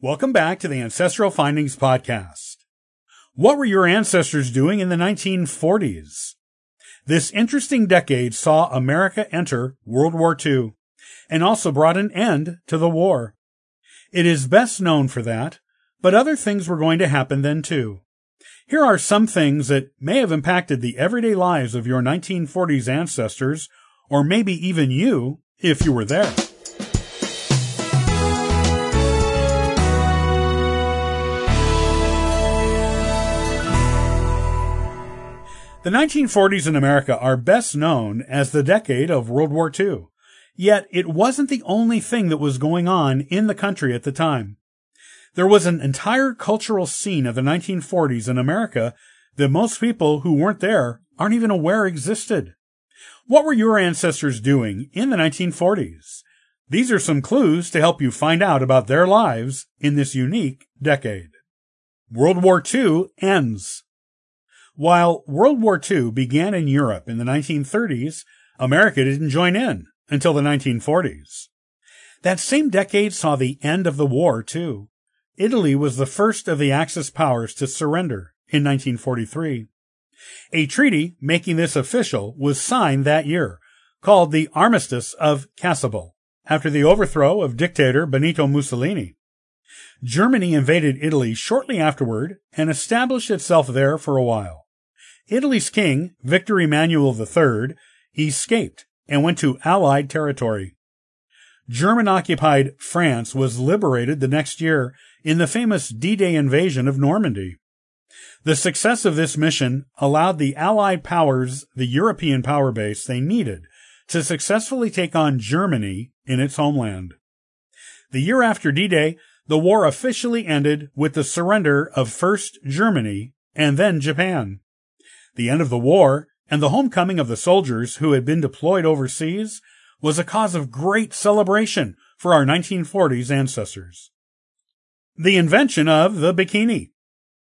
Welcome back to the Ancestral Findings Podcast. What were your ancestors doing in the 1940s? This interesting decade saw America enter World War II and also brought an end to the war. It is best known for that, but other things were going to happen then too. Here are some things that may have impacted the everyday lives of your 1940s ancestors, or maybe even you, if you were there. The 1940s in America are best known as the decade of World War II. Yet it wasn't the only thing that was going on in the country at the time. There was an entire cultural scene of the 1940s in America that most people who weren't there aren't even aware existed. What were your ancestors doing in the 1940s? These are some clues to help you find out about their lives in this unique decade. World War II ends. While World War II began in Europe in the 1930s, America didn't join in until the 1940s. That same decade saw the end of the war, too. Italy was the first of the Axis powers to surrender in 1943. A treaty making this official was signed that year, called the Armistice of Cassel, after the overthrow of dictator Benito Mussolini. Germany invaded Italy shortly afterward and established itself there for a while. Italy's king, Victor Emmanuel III, escaped and went to Allied territory. German occupied France was liberated the next year in the famous D-Day invasion of Normandy. The success of this mission allowed the Allied powers the European power base they needed to successfully take on Germany in its homeland. The year after D-Day, the war officially ended with the surrender of first Germany and then Japan. The end of the war and the homecoming of the soldiers who had been deployed overseas was a cause of great celebration for our 1940s ancestors. The invention of the bikini.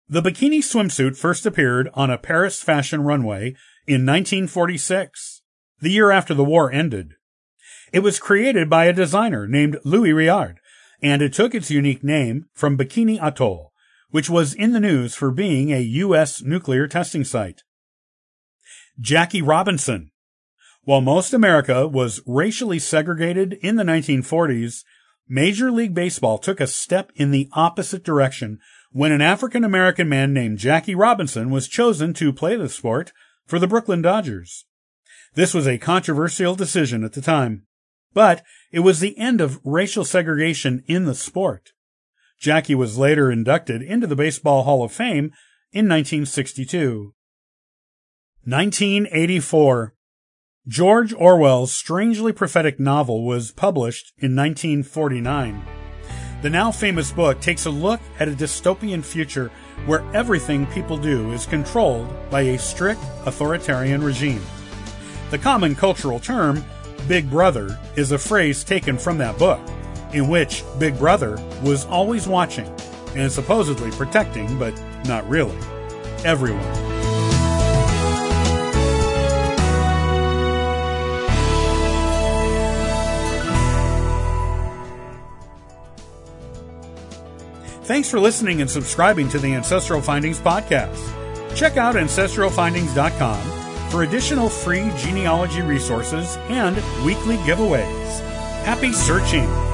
The bikini swimsuit first appeared on a Paris fashion runway in 1946, the year after the war ended. It was created by a designer named Louis Réard, and it took its unique name from Bikini Atoll, which was in the news for being a U.S. nuclear testing site. Jackie Robinson. While most America was racially segregated in the 1940s, Major League Baseball took a step in the opposite direction when an African American man named Jackie Robinson was chosen to play the sport for the Brooklyn Dodgers. This was a controversial decision at the time, but it was the end of racial segregation in the sport. Jackie was later inducted into the Baseball Hall of Fame in 1962. 1984. George Orwell's strangely prophetic novel was published in 1949. The now famous book takes a look at a dystopian future where everything people do is controlled by a strict authoritarian regime. The common cultural term, Big Brother, is a phrase taken from that book, in which Big Brother was always watching and supposedly protecting, but not really, everyone. Thanks for listening and subscribing to the Ancestral Findings podcast. Check out ancestralfindings.com for additional free genealogy resources and weekly giveaways. Happy searching!